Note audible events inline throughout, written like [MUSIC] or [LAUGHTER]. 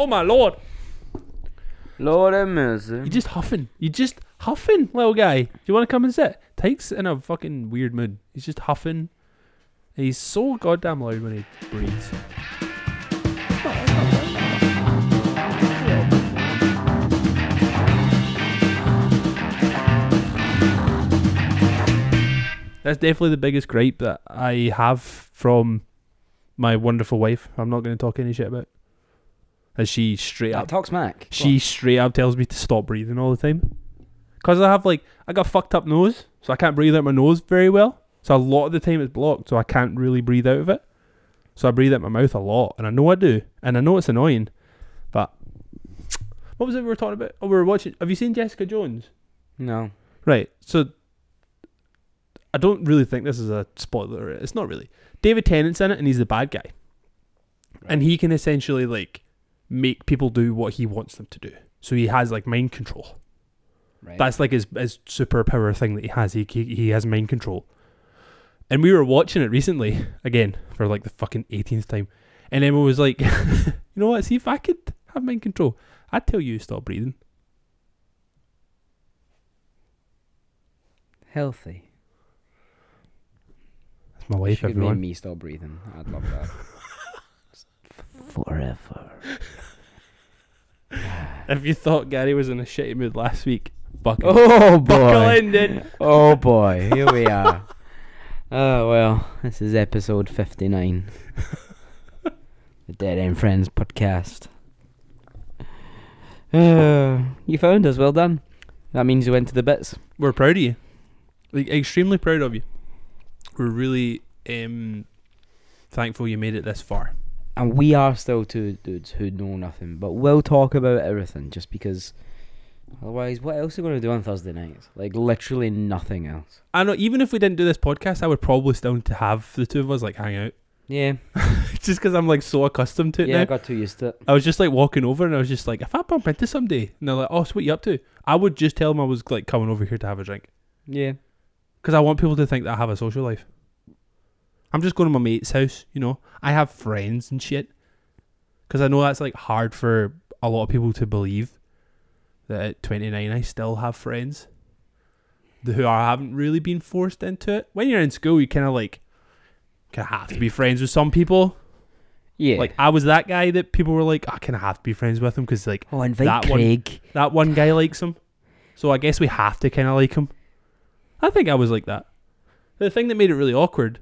Oh my lord! Lord have mercy. You just huffing. You're just huffing, little guy. Do you want to come and sit? Tyke's in a fucking weird mood. He's just huffing. And he's so goddamn loud when he breathes. That's definitely the biggest gripe that I have from my wonderful wife. I'm not going to talk any shit about. As she straight up talk smack. Go she straight up tells me to stop breathing all the time. Cause I have like I got fucked up nose, so I can't breathe out my nose very well. So a lot of the time it's blocked, so I can't really breathe out of it. So I breathe out my mouth a lot, and I know I do, and I know it's annoying. But what was it we were talking about? Oh, we were watching. Have you seen Jessica Jones? No. Right. So I don't really think this is a spoiler. It's not really. David Tennant's in it, and he's the bad guy, and he can essentially like make people do what he wants them to do. So he has like mind control. Right. That's like his his superpower thing that he has. He, he he has mind control. And we were watching it recently again for like the fucking 18th time, and Emma was like, [LAUGHS] "You know what? See if I could have mind control, I'd tell you to stop breathing." Healthy. That's my wife, She could make everyone. me stop breathing. I'd love that. [LAUGHS] Forever. If you thought Gary was in a shitty mood last week, fucking Oh buckle boy. in, dude. Oh boy. Here we are. [LAUGHS] Oh well, this is episode fifty-nine. the Dead End Friends podcast. Uh, [SIGHS] you found us. Well done. That means you went to the bits. We're proud of you. Like extremely proud of you. We're really um thankful you made it this far. And we are still two dudes who know nothing, but we'll talk about everything just because otherwise, what else are we going to do on Thursday nights? Like, literally nothing else. I know even if we didn't do this podcast, I would probably still to have the two of us like hang out. Yeah. [LAUGHS] Just because I'm like so accustomed to it Yeah, I got too used to it. I was just like walking over and I was just like, if I bump into somebody and they're like, oh, so what you up to? I would just tell them I was like coming over here to have a drink Yeah. because I want people to think that I have a social life. I'm just going to my mate's house, you know. I have friends and shit because I know that's like hard for a lot of people to believe that at 29 I still have friends who I haven't really been forced into it. When you're in school, you kind of like kind of have to be friends with some people. Yeah. Like I was that guy that people were like, I kind of have to be friends with him because like oh, invite that one- that one guy likes him, so I guess we have to kind of like him. I think I was like that. The thing that made it really awkward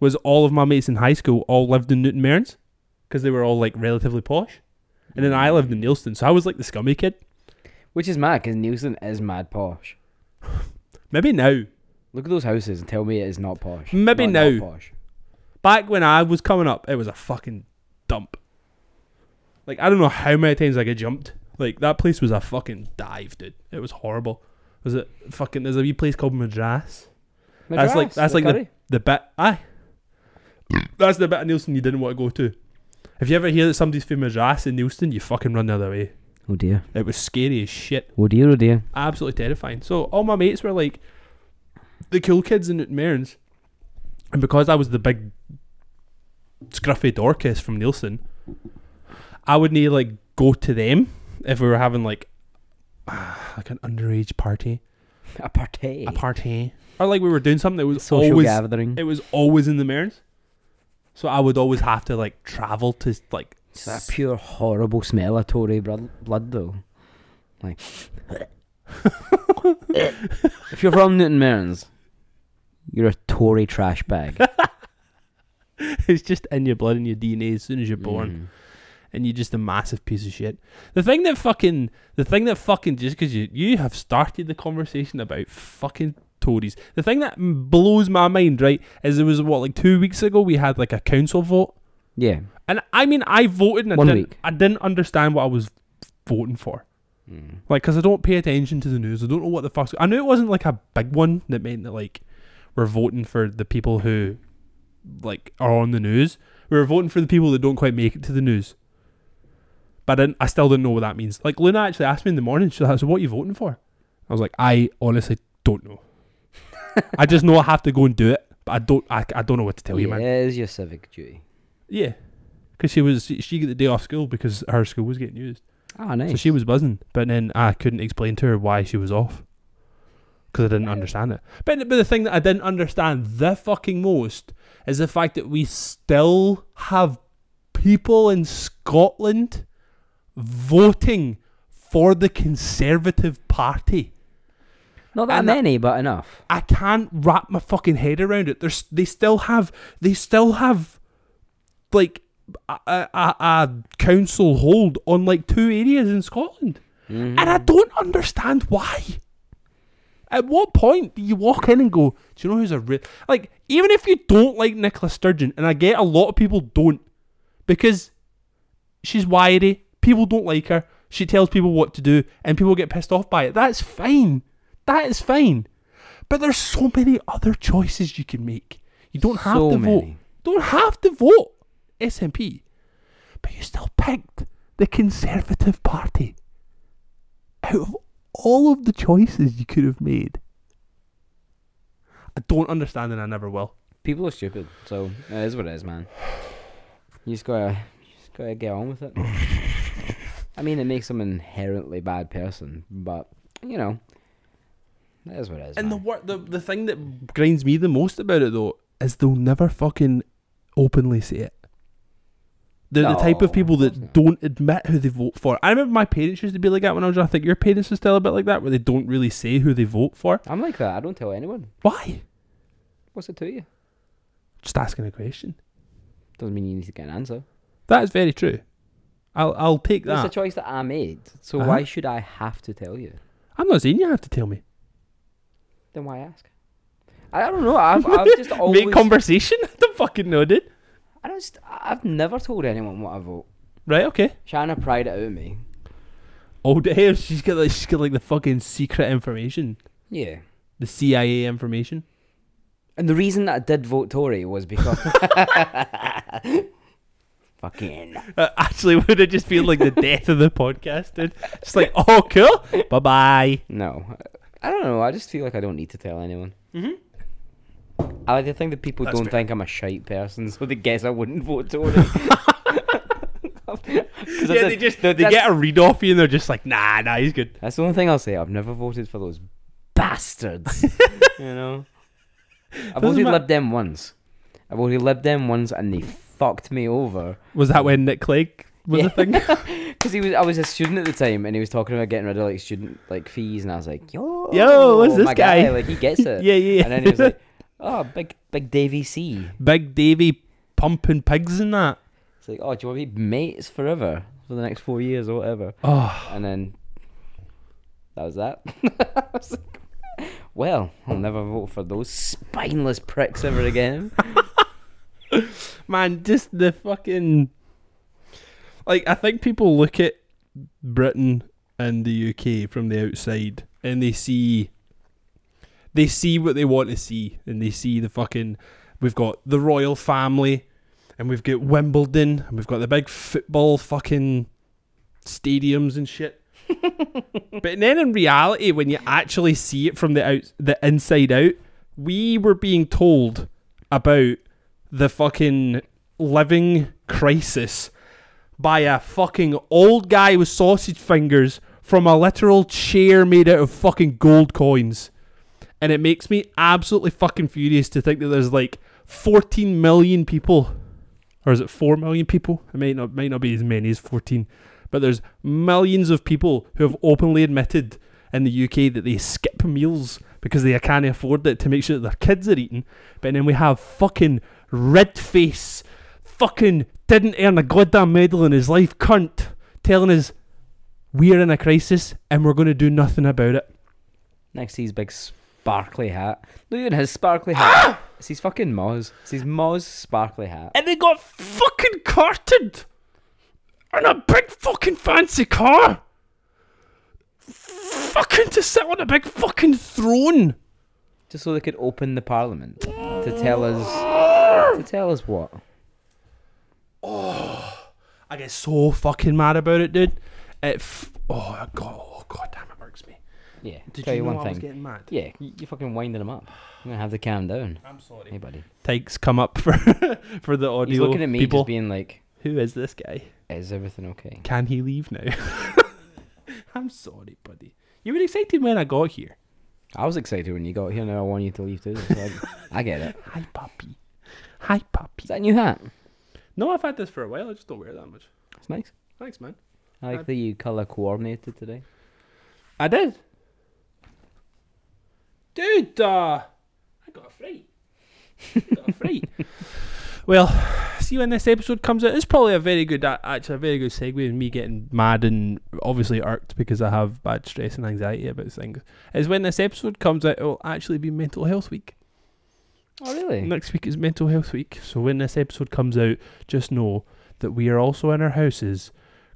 was all of my mates in high school all lived in Newton Mearns because they were all like relatively posh, and then I lived in Neilston, so I was like the scummy kid. Which is mad, because Neilston is mad posh. [SIGHS] Maybe now, Look at those houses and tell me it is not posh. Maybe Not- not now. posh. back when I was coming up, it was a fucking dump. Like I don't know how many times I got jumped. Like that place was a fucking dive, dude. It was horrible. Was it fucking? There's a wee place called Madras. That's like- that's the like the- The bit, aye. That's the bit of Neilston you didn't want to go to. If you ever hear that somebody's famous ass in Neilston, you fucking run the other way. Oh dear. It was scary as shit. Oh dear, oh dear. Absolutely terrifying. So all my mates were like the cool kids in Mearns. And because I was the big scruffy Dorcas from Neilston, I would need like go to them if we were having like [SIGHS] like an underage party. A party. A party. Or like we were doing something that was Social always gathering. it was always in the Mearns. So I would always have to like travel to like It's that pure horrible smell of Tory blood, blood though. Like, [LAUGHS] if you're from Newton Mearns, you're a Tory trash bag. [LAUGHS] it's just in your blood and your DNA as soon as you're born. Mm. and you're just a massive piece of shit. The thing that fucking, the thing that fucking, just because you you have started the conversation about fucking Tories. The thing that blows my mind, right, is it was what like two weeks ago we had like a council vote, Yeah. and I mean I voted and I One didn't, week. I didn't understand what I was voting for. Mm. Like, because I don't pay attention to the news. I don't know what the fuck's. I knew it wasn't like a big one that meant that like we're voting for the people who like are on the news. We were voting for the people that don't quite make it to the news. But I, didn't, I still didn't know what that means. Like Luna actually asked me in the morning. She was like, "So what are you voting for?" I was like, "I honestly don't know. I just know I have to go and do it, but I don't. I, I don't know what to tell you, yeah, man. it is your civic duty. Yeah, because she was she got the day off school because her school was getting used. Oh, nice. So she was buzzing, but then I couldn't explain to her why she was off because I didn't understand it. But but the thing that I didn't understand the fucking most is the fact that we still have people in Scotland voting for the Conservative Party. Not that and that- many, but enough. I can't wrap my fucking head around it. There's they still have they still have like a, a, a council hold on like two areas in Scotland. Mhm. And I don't understand why. At what point do you walk in and go, do you know who's a real like even if you don't like Nicola Sturgeon, and I get a lot of people don't, because she's wiry, people don't like her, she tells people what to do, and people get pissed off by it. That's fine. That is fine. But there's so many other choices you can make. You don't have so to vote. many. Don't have to vote SNP. But you still picked the Conservative Party out of all of the choices you could have made. I don't understand and I never will. People are stupid, so it is what it is, man. You just gotta, you just gotta get on with it. [LAUGHS] I mean, it makes them an inherently bad person, but you know, it is what it is. And the, wor- the the thing that grinds me the most about it though is they'll never fucking openly say it. They're the type of people that don't admit who they vote for. I remember my parents used to be like that when I was young. I think your parents are still a bit like that, where they don't really say who they vote for. I'm like that. I don't tell anyone. Why? What's it to you? Just asking a question. Doesn't mean you need to get an answer. That is very true. I'll I'll take that. It's a choice that I made. So Uh-huh. why should I have to tell you? I'm not saying you have to tell me. Then why ask? I I don't know. I've, I've [LAUGHS] just always. Make conversation. [LAUGHS] I don't fucking know, dude. I don't. I've never told anyone what I vote. Right? Okay. Shanna pried it out of me. Oh damn! She's got like she's got like the fucking secret information, Yeah. the CIA information. And the reason that I did vote Tory was because. [LAUGHS] Fucking. Uh, actually, would it just feel like the death of the podcast, dude? Just like, oh, cool. Bye bye. No. I don't know. I just feel like I don't need to tell anyone. Mhm. I like to think that people That's don't fair. think I'm a shite person, so they guess I wouldn't vote Tory. [LAUGHS] [LAUGHS] Yeah, they just that- they get a read off you, and they're just like, nah, nah, he's good. That's the only thing I'll say. I've never voted for those bastards. [LAUGHS] you know, I voted ma- Lib Dem once. I voted Lib Dem once, and they fucked me over Was that when Nick Clegg was Yeah. a thing? [LAUGHS] because he was. I was a student at the time, and he was talking about getting rid of like student like fees, and I was like, "Yo, Yo, what's this my guy?" Like he gets it. [LAUGHS] yeah, yeah. And then he was like, [LAUGHS] "Oh, big big Davy C." Big Davy pumping pigs and that. It's like, "Oh, do you want to be mates forever for the next four years or whatever?" Oh, And then that was that. I was like, well, I'll never vote for those spineless pricks ever again. man, just the fucking. Like, I think people look at Britain and the UK from the outside and they see. They see what they want to see and they see the fucking. We've got the royal family and we've got Wimbledon and we've got the big football fucking stadiums and shit. [LAUGHS] but then in reality, when you actually see it from the out, the inside out, we were being told about the fucking living crisis by a fucking old guy with sausage fingers from a literal chair made out of fucking gold coins. And it makes me absolutely fucking furious to think that there's like 14 million people, or is it 4 million people? It might not, might not be as many as 14, but there's millions of people who have openly admitted in the UK that they skip meals because they can't afford it to make sure that their kids are eating. But then we have fucking red face, fucking didn't earn a goddamn medal in his life, cunt, telling us we're in a crisis and we're going to do nothing about it. Next to his big sparkly hat. Look at his sparkly hat. Ah! It's his fucking Moz. It's his Moz sparkly hat. And they got fucking carted in a big fucking fancy car. Fucking to sit on a big fucking throne. Just so they could open the parliament to tell us. To tell us what? Oh, I get so fucking mad about it, dude. It f- oh god, oh god, damn it irks me. Yeah. Did tell you know one I was thing. getting mad? Yeah, you- you're fucking winding him up. I'm gonna have to calm down. I'm sorry. Hey, buddy. Tykes come up for [LAUGHS] for the audio He's looking at me people. just being like, Who is this guy? Is everything okay? Can he leave now? [LAUGHS] I'm sorry, buddy. You were excited when I got here. I was excited when you got here. Now I want you to leave too. So I, I get it. [LAUGHS] Hi, puppy. Hi, puppy. Is that a new hat? No, I've had this for a while. I just don't wear it that much. It's nice. Thanks, man. I like I- that you color coordinated today. I did. Dude, uh, I got a fright. got a fright. [LAUGHS] well, see when this episode comes out, it's probably a very good, actually a very good segue. in Me getting mad and obviously irked because I have bad stress and anxiety about things. Is when this episode comes out, it will actually be Mental Health Week. Oh really? Next week is Mental Health Week. So when this episode comes out, just know that we are also in our houses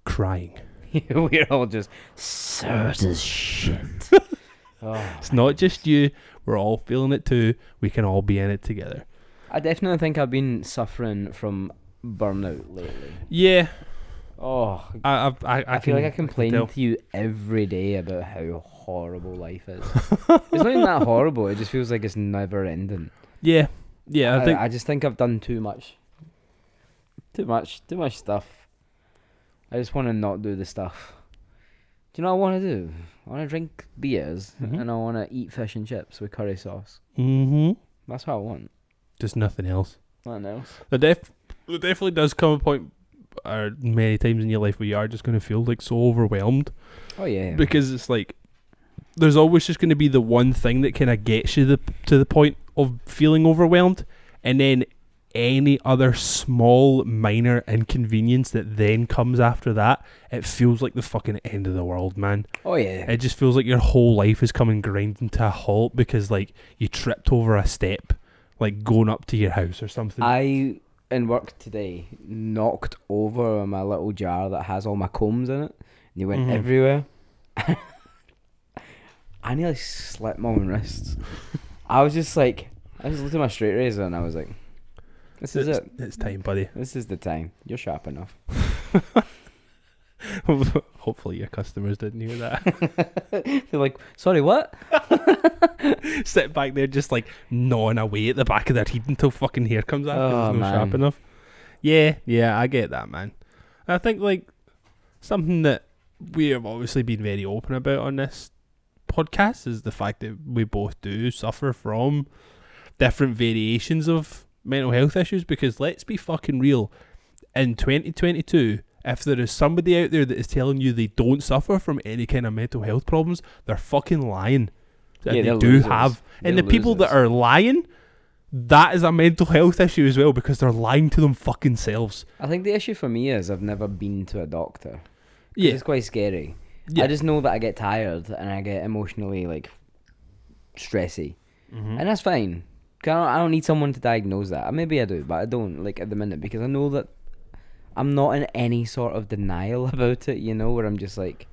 crying. [LAUGHS] We're all just sad as shit. [LAUGHS] oh, It's not just you. We're all feeling it too. We can all be in it together. I definitely think I've been suffering from burnout lately. Yeah, Oh, I I I, I, feel like I complain to you every day about how horrible life is. it's not even that [LAUGHS] horrible. It just feels like it's never ending. Yeah, yeah. I, I, think I just think I've done too much. Too much. Too much stuff. I just want to not do the stuff. Do you know what I want to do? I want to drink beers Mhm. and I want to eat fish and chips with curry sauce. mm-hmm. That's what I want. Just nothing else. Nothing else. There, def- there definitely does come a point, or many times in your life where you are just going to feel like so overwhelmed Oh yeah. because it's like there's always just going to be the one thing that kind of gets you the to the point of feeling overwhelmed, and then any other small minor inconvenience that then comes after that, it feels like the fucking end of the world, man. oh yeah. It just feels like your whole life is coming grinding to a halt because like you tripped over a step, like going up to your house or something. I in work today knocked over my little jar that has all my combs in it, and they went Mhm. everywhere. [LAUGHS] I nearly slit my own wrists. I was just like, I just looked at my straight razor and I was like, "This is it's, it. it's time, buddy. This is the time. You're sharp enough." [LAUGHS] Hopefully your customers didn't hear that. [LAUGHS] They're like, "Sorry, what?" [LAUGHS] Sit back there just like gnawing away at the back of their head until fucking hair comes out. Oh, it's not sharp enough. Yeah, yeah, I get that, man. I think like something that we have obviously been very open about on this podcast is the fact that we both do suffer from different variations of mental health issues because let's be fucking real in 2022 if there is somebody out there that is telling you they don't suffer from any kind of mental health problems they're fucking lying and Yeah, they do losers. have and the They're people that are lying that is a mental health issue as well because they're lying to them fucking selves I think the issue for me is I've never been to a doctor yeah It's quite scary. yeah I just know that I get tired and I get emotionally like stressy. Mhm. and that's fine. I don't, I don't need someone to diagnose that. Maybe I do, but I don't like at the minute because I know that I'm not in any sort of denial [LAUGHS] about it. You know, where I'm just like,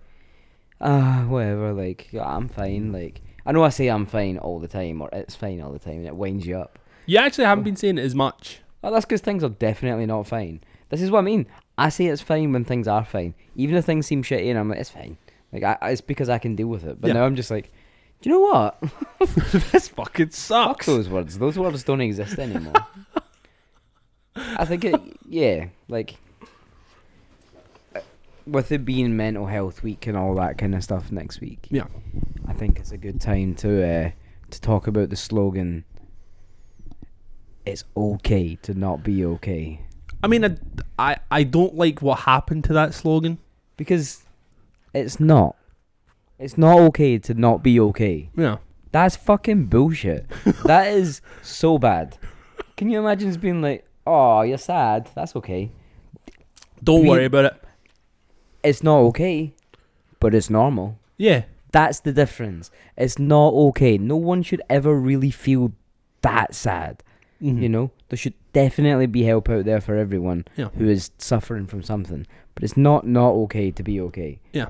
ah, whatever. Like I'm fine. Like I know I say I'm fine all the time or it's fine all the time, and it winds you up. you actually haven't been saying it as much Oh, that's because things are definitely not fine. This is what I mean. I say it's fine when things are fine, even if things seem shitty, and I'm like, it's fine. Like I, it's because I can deal with it. But Yeah. now I'm just like, do you know what? [LAUGHS] this fucking Fuck sucks those words. Those words don't exist anymore. I think it, yeah, like uh, with it being mental health week and all that kind of stuff next week. Yeah. I think it's a good time to uh, to talk about the slogan. It's okay to not be okay I mean, I, I, I don't like what happened to that slogan. because it's not. It's not okay to not be okay. Yeah. That's fucking bullshit. [LAUGHS] that is so bad. Can you imagine just being like, "Oh, you're sad. That's okay." Don't worry about it. It's not okay, but it's normal. Yeah. That's the difference. It's not okay. No one should ever really feel that sad. Mhm. You know, there should definitely be help out there for everyone Yeah. who is suffering from something. But it's not not okay to be okay. Yeah.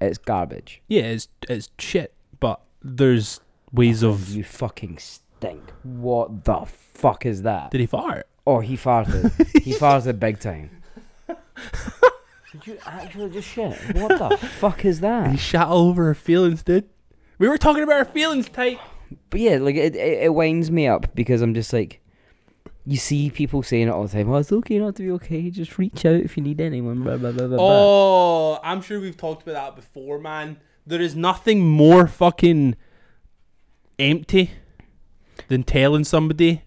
It's garbage. Yeah, it's it's shit, but there's ways of. You fucking stink. What the fuck is that? Did he fart? Oh, he farted. [LAUGHS] he farted big time. Did [LAUGHS] you actually just shit? What the fuck is He that? shat all over our feelings, dude. We were talking about our feelings, tight. But yeah, like it, it, it winds me up because I'm just like, you see people saying it all the time. Oh, it's okay not to be okay. Just reach out if you need anyone. Blah blah blah blah. blah. Oh, I'm sure we've talked about that before, man. There is nothing more fucking empty than telling somebody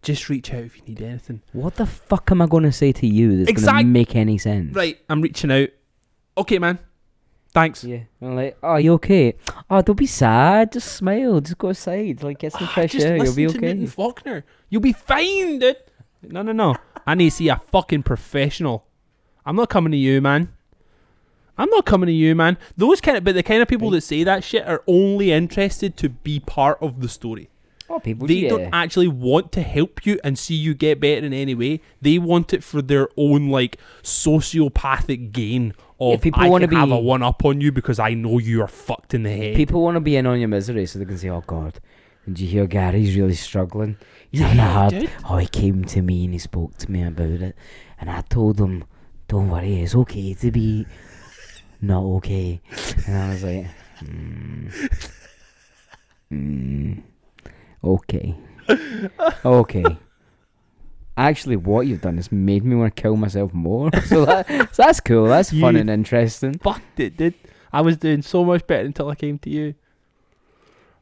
just reach out if you need anything. What the fuck am I going to say to you that's Exact- going to make any sense? Right, I'm reaching out. Okay, man. Thanks. Yeah. I'm like, oh, you okay? Oh, don't be sad. Just smile. Just go outside. Like, get some Ah, fresh air. You'll listen be to okay. Newton Faulkner. You'll be fine, dude. No, no, no. I need to see a fucking professional. I'm not coming to you, man. I'm not coming to you, man. Those kind of, but the kind of people that say that shit are only interested to be part of the story. Oh, people. They yeah. don't actually want to help you and see you get better in any way. They want it for their own like sociopathic gain of Yeah, people wanna can have a one up on you because I know you are fucked in the head. People want to be in on your misery so they can say, "Oh God, did you hear Gary's really struggling? He's Yeah, having a hard. dude. Oh, he came to me and he spoke to me about it, and I told him, "Don't worry, it's okay to be not okay." And I was like, hmm, hmm, "Okay, okay." Actually, what you've done has made me want to kill myself more. [LAUGHS] So, that, so that's cool. That's fun You and interesting. fucked it, dude. I was doing so much better until I came to you.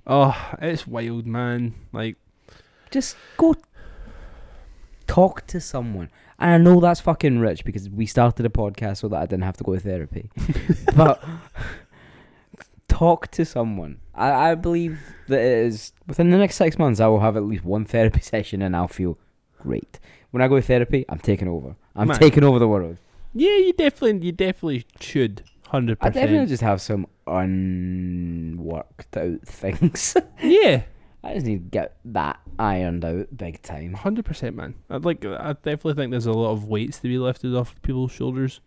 Oh, it's wild, man. Like, just go talk to someone. And I know that's fucking rich because we started a podcast so that I didn't have to go to therapy. [LAUGHS] but talk to someone. I, I believe that it is within the next six months I will have at least one therapy [LAUGHS] session and I'll feel great. When I go to therapy, I'm taking over. I'm Man. taking over the world. yeah, you definitely, you definitely should, Hundred percent. I definitely just have some unworked out [LAUGHS] things. Yeah, I just need to get that ironed out big time. hundred percent, man. I'd like, I definitely think there's a lot of weights to be lifted off people's shoulders,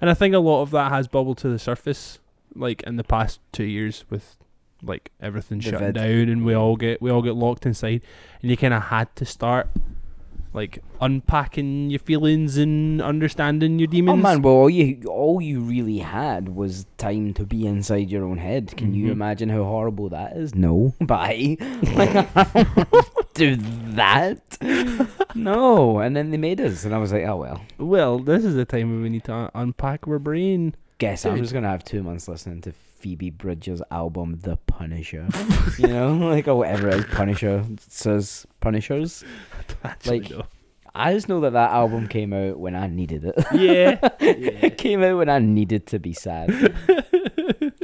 and I think a lot of that has bubbled to the surface, like in the past two years with like everything The shutting vid. down and we all get we all get locked inside, and you kind of had to start like unpacking your feelings and understanding your demons. Oh man, well all you all you really had was time to be inside your own head. Can you Mhm. imagine how horrible that is? No. [LAUGHS] Bye. Like, [LAUGHS] do that? no. And then they made us and I was like, oh well. Well, this is the time when we need to un- unpack our brain. Guess I'm just gonna have two months listening to Phoebe Bridgers' album The Punisher. [LAUGHS] you know? [LAUGHS] Like or whatever it is, Punisher says Punishers. [LAUGHS] Like- no. I just know that that album came out when I needed it. yeah, it came out when I needed to be sad.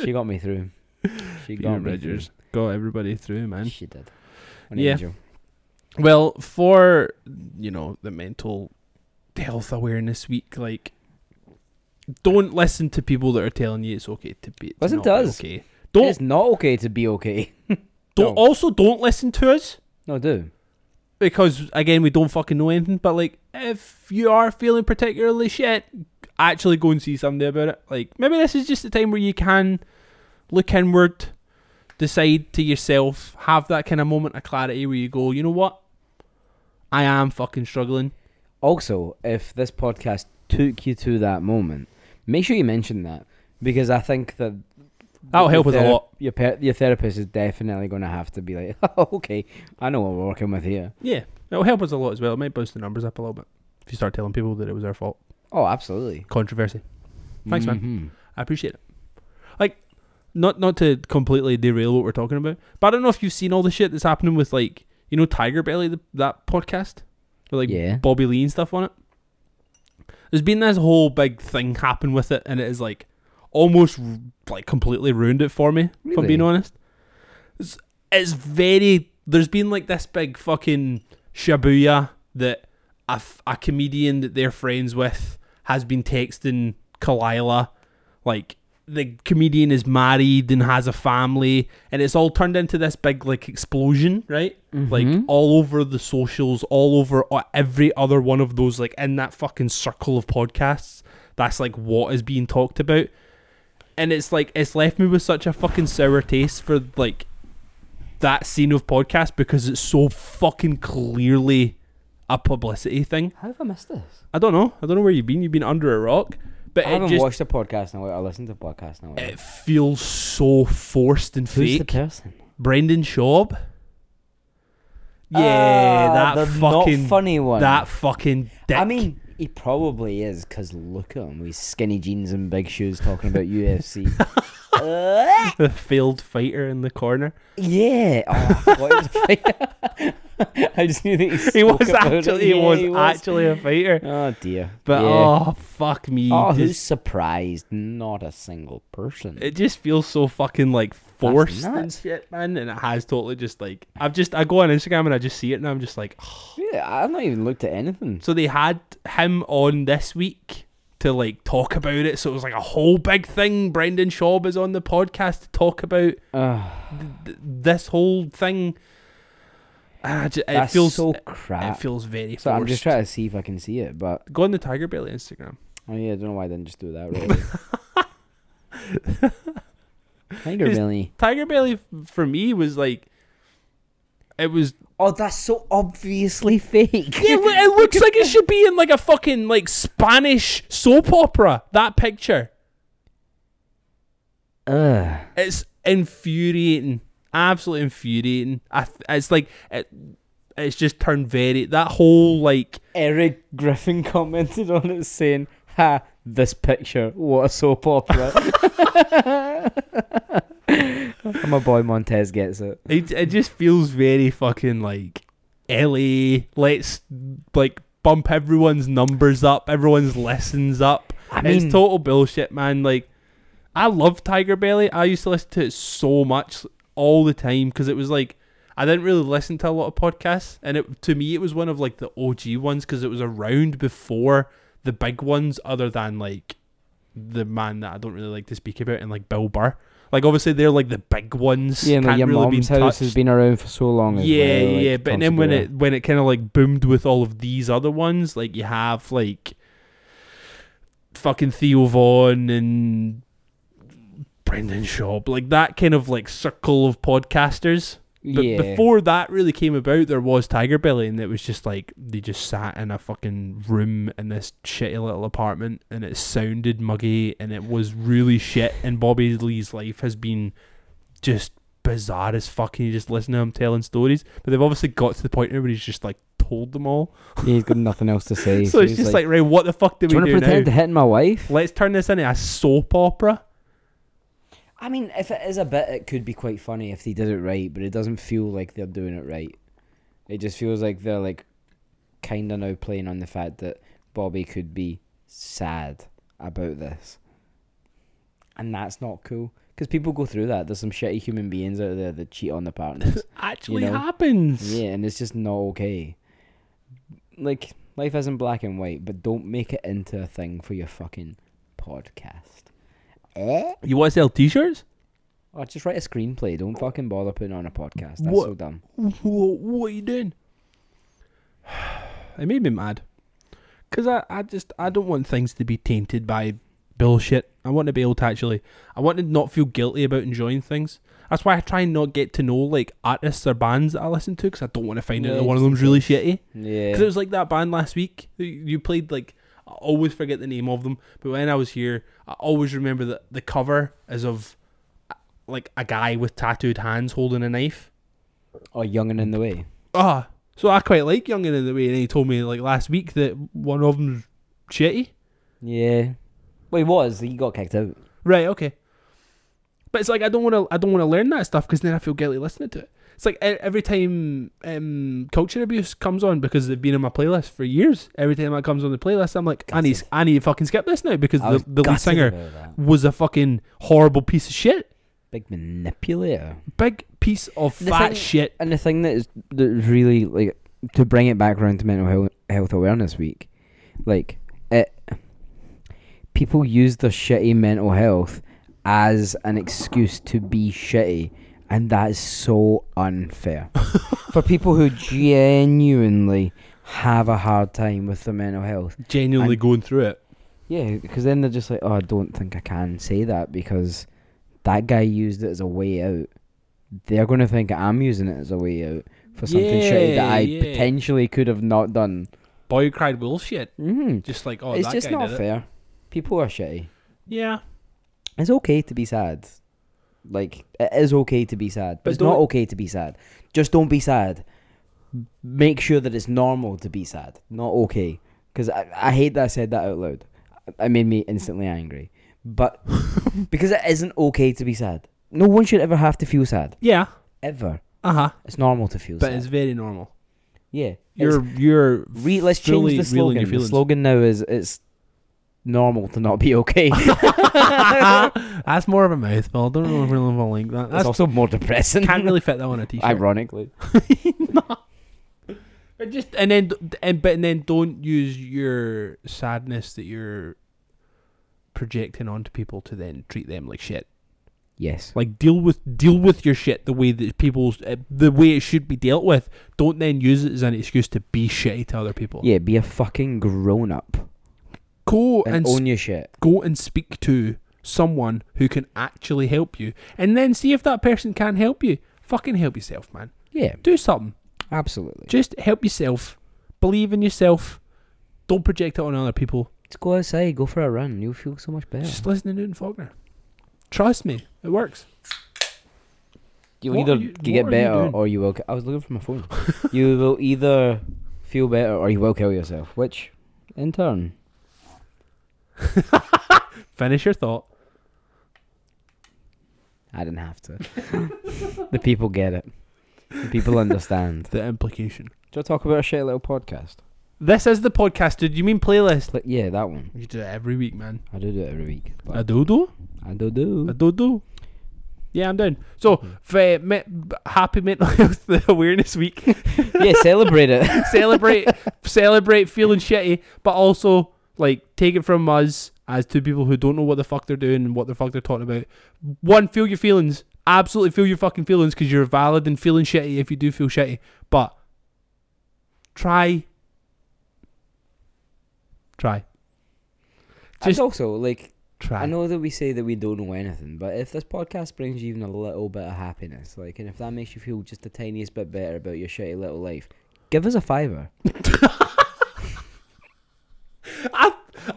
she got me through. She Phoebe got me Bridgers got everybody through, through. man. She did. An Yeah. angel. Well, for you know the mental health awareness week, like don't listen to people that are telling you it's okay to be. Listen to us. Okay. Don't It's not okay to be okay. [LAUGHS] don't no. also don't listen to us No, do. because again we don't fucking know anything. But like if you are feeling particularly shit, actually go and see somebody about it. Like maybe this is just the time where you can look inward, decide to yourself, have that kind of moment of clarity where you go, you know what, I am fucking struggling. Also, if this podcast took you to that moment, make sure you mention that because I think that That'll help us a lot. Your per- your therapist is definitely going to have to be like, [LAUGHS] oh, okay, I know what we're working with here. Yeah, it'll help us a lot as well. It might boost the numbers up a little bit if you start telling people that it was our fault. Oh, absolutely. Controversy. Thanks, man. Mhm. I appreciate it. Like, not not to completely derail what we're talking about, but I don't know if you've seen all the shit that's happening with like you know Tiger Belly, the, that podcast with like Yeah. Bobby Lee and stuff on it. There's been this whole big thing happen with it, and it is like almost like completely ruined it for me. If I'm being honest, it's, it's very. There's been like this big fucking shabuya that a, a comedian that they're friends with has been texting Khalyla, like the comedian is married and has a family, and it's all turned into this big like explosion, right? Like Mhm. all over the socials, all over uh, every other one of those, like in that fucking circle of podcasts. That's like what is being talked about, and it's like it's left me with such a fucking sour taste for like that scene of podcast because it's so fucking clearly a publicity thing. How have I missed this? I don't know. I don't know where you've been. You've been under a rock, but I haven't just watched a podcast now. I listened to a podcast now. it feels so forced and Who's the fake. person? Brendan Schaub. Yeah, Ah, that the fucking funny one. that fucking dick. I mean, he probably is because look at him with skinny jeans and big shoes talking about [LAUGHS] UFC. [LAUGHS] The failed fighter in the corner. yeah. Oh, I forgot he was a fighter. [LAUGHS] I just knew that he, He was actually he was he actually a fighter. Oh dear. But Yeah. oh fuck me. Oh, who's surprised? Not a single person. it just feels so fucking like forced and shit, man. And it has totally just like I've just I go on Instagram and I just see it and I'm just like [SIGHS] yeah, I've not even looked at anything. So they had him on this week to like talk about it. So it was like a whole big thing. Brendan Schaub is on the podcast to talk about th- this whole thing. Ah, it that's feels so crap. it feels very so I'm just trying to see if I can see it, but Go on the Tiger Belly Instagram. oh yeah, I don't know why I didn't just do that. Really. [LAUGHS] Tiger Belly. Tiger Belly for me was like, it was. Oh, that's so obviously fake. Yeah, it looks like it should be in like a fucking like Spanish soap opera. That picture. Ugh. It's infuriating, absolutely infuriating. I, it's like it, it's just turned very that whole like Erik Griffin [LAUGHS] commented on it saying, "Ha, this picture, what a soap opera." [LAUGHS] [LAUGHS] My boy Montez gets it. it, it just feels very fucking like LA. Let's like bump everyone's numbers up, everyone's lessons up. I mean, it's total bullshit, man. Like I love Tiger Belly. I used to listen to it so much all the time because it was like I didn't really listen to a lot of podcasts, and it to me it was one of like the OG ones because it was around before the big ones, other than like the man that I don't really like to speak about, and like Bill Burr. Like obviously they're like the big ones. yeah, can't your really mom's house has been around for so long. Yeah, well, like yeah, but then when it when it kind of like boomed with all of these other ones, like you have like fucking Theo Von and Brendan Schaub, like that kind of like circle of podcasters. But yeah, before that really came about, there was Tiger Belly, and it was just like they just sat in a fucking room in this shitty little apartment, and it sounded muggy, and it was really shit. And Bobby Lee's life has been just bizarre as fucking. You just listen to him telling stories, but they've obviously got to the point where he's just like told them all. yeah, he's got nothing else to [LAUGHS] say. so it's he's just like, right, what the fuck do, do you we want to pretend now? to hit my wife? Let's turn this into a soap opera. I mean, if it is a bit, it could be quite funny if they did it right, but it doesn't feel like they're doing it right. It just feels like they're like kind of now playing on the fact that Bobby could be sad about this, and that's not cool. Because people go through that. There's some shitty human beings out there that cheat on their partners. [LAUGHS] Actually know? happens. yeah, and it's just not okay. Like life isn't black and white, but don't make it into a thing for your fucking podcast. Eh? You want to sell T-shirts? Oh, just write a screenplay. Don't fucking bother putting on a podcast. That's What? so dumb. What, what are you doing? [SIGHS] It made me mad. Because I, I just, I don't want things to be tainted by bullshit. I want to be able to actually, I want to not feel guilty about enjoying things. That's why I try and not get to know like artists or bands that I listen to because I don't want to find out that one of them's really shitty. Yeah. Because it was like that band last week. You played like I always forget the name of them, but when I was here, I always remember that the cover is of uh, like a guy with tattooed hands holding a knife. oh, young and in the way. Ah, so I quite like Young and in the way, and he told me like last week that one of them's shitty. Yeah. Well, he was. He got kicked out. Right. Okay. But it's like I don't want to. I don't want to learn that stuff because then I feel guilty listening to it. It's like every time um, culture abuse comes on because they've been on my playlist for years. Every time that comes on the playlist, I'm like, I need, I need to fucking skip this now because the, the lead singer was a fucking horrible piece of shit. Big manipulator. Big piece of The fat thing- shit. And the thing that is that really like to bring it back around to mental health, health awareness week, like it, people use their shitty mental health as an excuse to be shitty, and that is so unfair [LAUGHS] for people who genuinely have a hard time with their mental health. Genuinely and- going through it. Yeah, because then they're just like, oh, I don't think I can say that because that guy used it as a way out. They're going to think I'm using it as a way out for something shitty that I yeah. potentially could have not done. Boy cried wolf shit. hmm Just like oh, it's that just guy not did it. fair. People are shitty. Yeah, It's okay to be sad. Like, it is okay to be sad. But, But it's not okay to be sad. Just don't be sad. make sure that it's normal to be sad, not okay. Because I, I hate that I said that out loud. It made me instantly angry. But [LAUGHS] because it isn't okay to be sad. No one should ever have to feel sad. Yeah. Ever. Uh huh. It's normal to feel But sad. it's very normal. yeah. You're you're Re- let's change the slogan. The slogan now is it's normal to not be okay. [LAUGHS] [LAUGHS] That's more of a mouthful. I don't know if we're going to link that. That's also more depressing. can't really fit that on a [LAUGHS] t-shirt. Ironically. But just and then and but and then don't use your sadness that you're projecting onto people to then treat them like shit. Yes. Like deal with deal with your shit the way that people's uh, the way it should be dealt with. Don't then use it as an excuse to be shitty to other people. Yeah, be a fucking grown up Go and and own your shit. go and speak to someone who can actually help you, and then see if that person can help you. Fucking help yourself, man. Yeah, Do something. absolutely. Just help yourself. Believe in yourself. Don't project it on other people. Just go outside, go for a run. You'll feel so much better. Just listen to Newton Faulkner. Trust me, it works. You'll What either you- get are you better or you will. I was looking for my phone. you will either feel better or you will kill yourself. Which, in turn, [LAUGHS] Finish your thought. I didn't have to. the people get it. The people understand. [LAUGHS] The implication. Do you talk about a shit little podcast? This is the podcast, dude. You mean playlist? Like, yeah, that one. You do it every week, man. I do do it every week. but I do do. I do do. I do do. Yeah, I'm down. So, hmm. for, me, happy Mental [LAUGHS] Health Awareness Week. yeah, celebrate it. celebrate, celebrate feeling shitty, but also like take it from us as two people who don't know what the fuck they're doing and what the fuck they're talking about. One, feel your feelings. Absolutely feel your fucking feelings because you're valid in feeling shitty if you do feel shitty. But try, try, and also, like, try. I know that we say that we don't know anything, but if this podcast brings you even a little bit of happiness, like, and if that makes you feel just the tiniest bit better about your shitty little life, give us a fiver. [LAUGHS] I,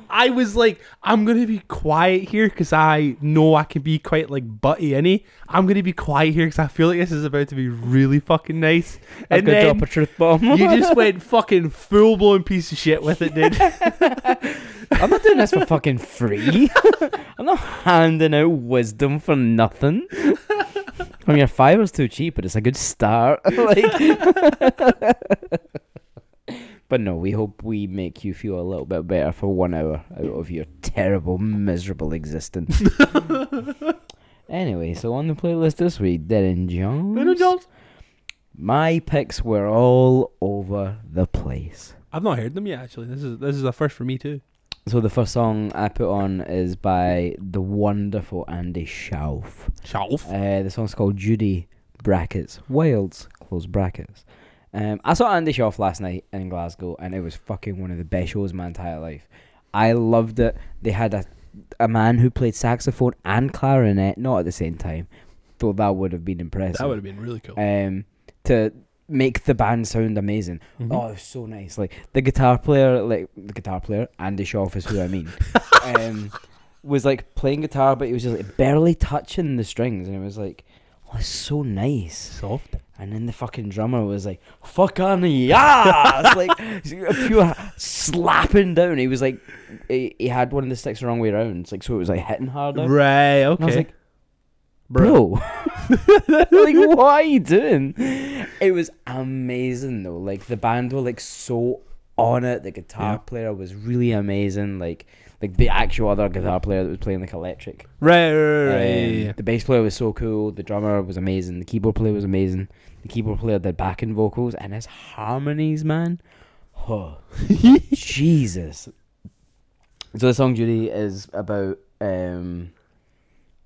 I was like, I'm gonna be quiet here because I know I can be quite like butty any. I'm gonna be quiet here because I feel like this is about to be really fucking nice. I and could then drop a truth bomb. you just went fucking full blown piece of shit with it, dude. [LAUGHS] I'm not doing this for fucking free. [LAUGHS] I'm not handing out wisdom for nothing. I mean, your fiver's too cheap, but it's a good start. [LAUGHS] like, but no, we hope we make you feel a little bit better for one hour out of your terrible, miserable existence. [LAUGHS] anyway, so on the playlist this week, Darren Jones. Little Jones. My picks were all over the place. I've not heard them yet. Actually, this is this is a first for me too. So the first song I put on is by the wonderful Andy Shauf. Shelf. Uh, the song's called Judy brackets Wilds close brackets. Um, I saw Andy Shauf last night in Glasgow, and it was fucking one of the best shows of my entire life. I loved it. They had a a man who played saxophone and clarinet, not at the same time, though that would have been impressive. That would have been really cool. um, to make the band sound amazing. Mhm. Oh, it was so nice. Like the guitar player, like the guitar player, Andy Shauf is who I mean, [LAUGHS] um, was like playing guitar, but he was just like barely touching the strings, and it was like, oh, it's so nice. Soft. And then the fucking drummer was like, "Fuck on yeah!" It's like [LAUGHS] pure slapping down. He was like, he, he had one of the sticks the wrong way around. It's like so it was like hitting harder. Right. Okay. And I was like, Bro. bro, [LAUGHS] [LAUGHS] like what are you doing? It was amazing though. Like the band were like so on it. The guitar Yeah. player was really amazing. Like like the actual other guitar player that was playing like electric. Right. Right. right, Um, yeah, yeah, The bass player was so cool. The drummer was amazing. The keyboard player was amazing. The keyboard player did backing vocals and his harmonies, man. Oh, [LAUGHS] Jesus. So the song Judy is about um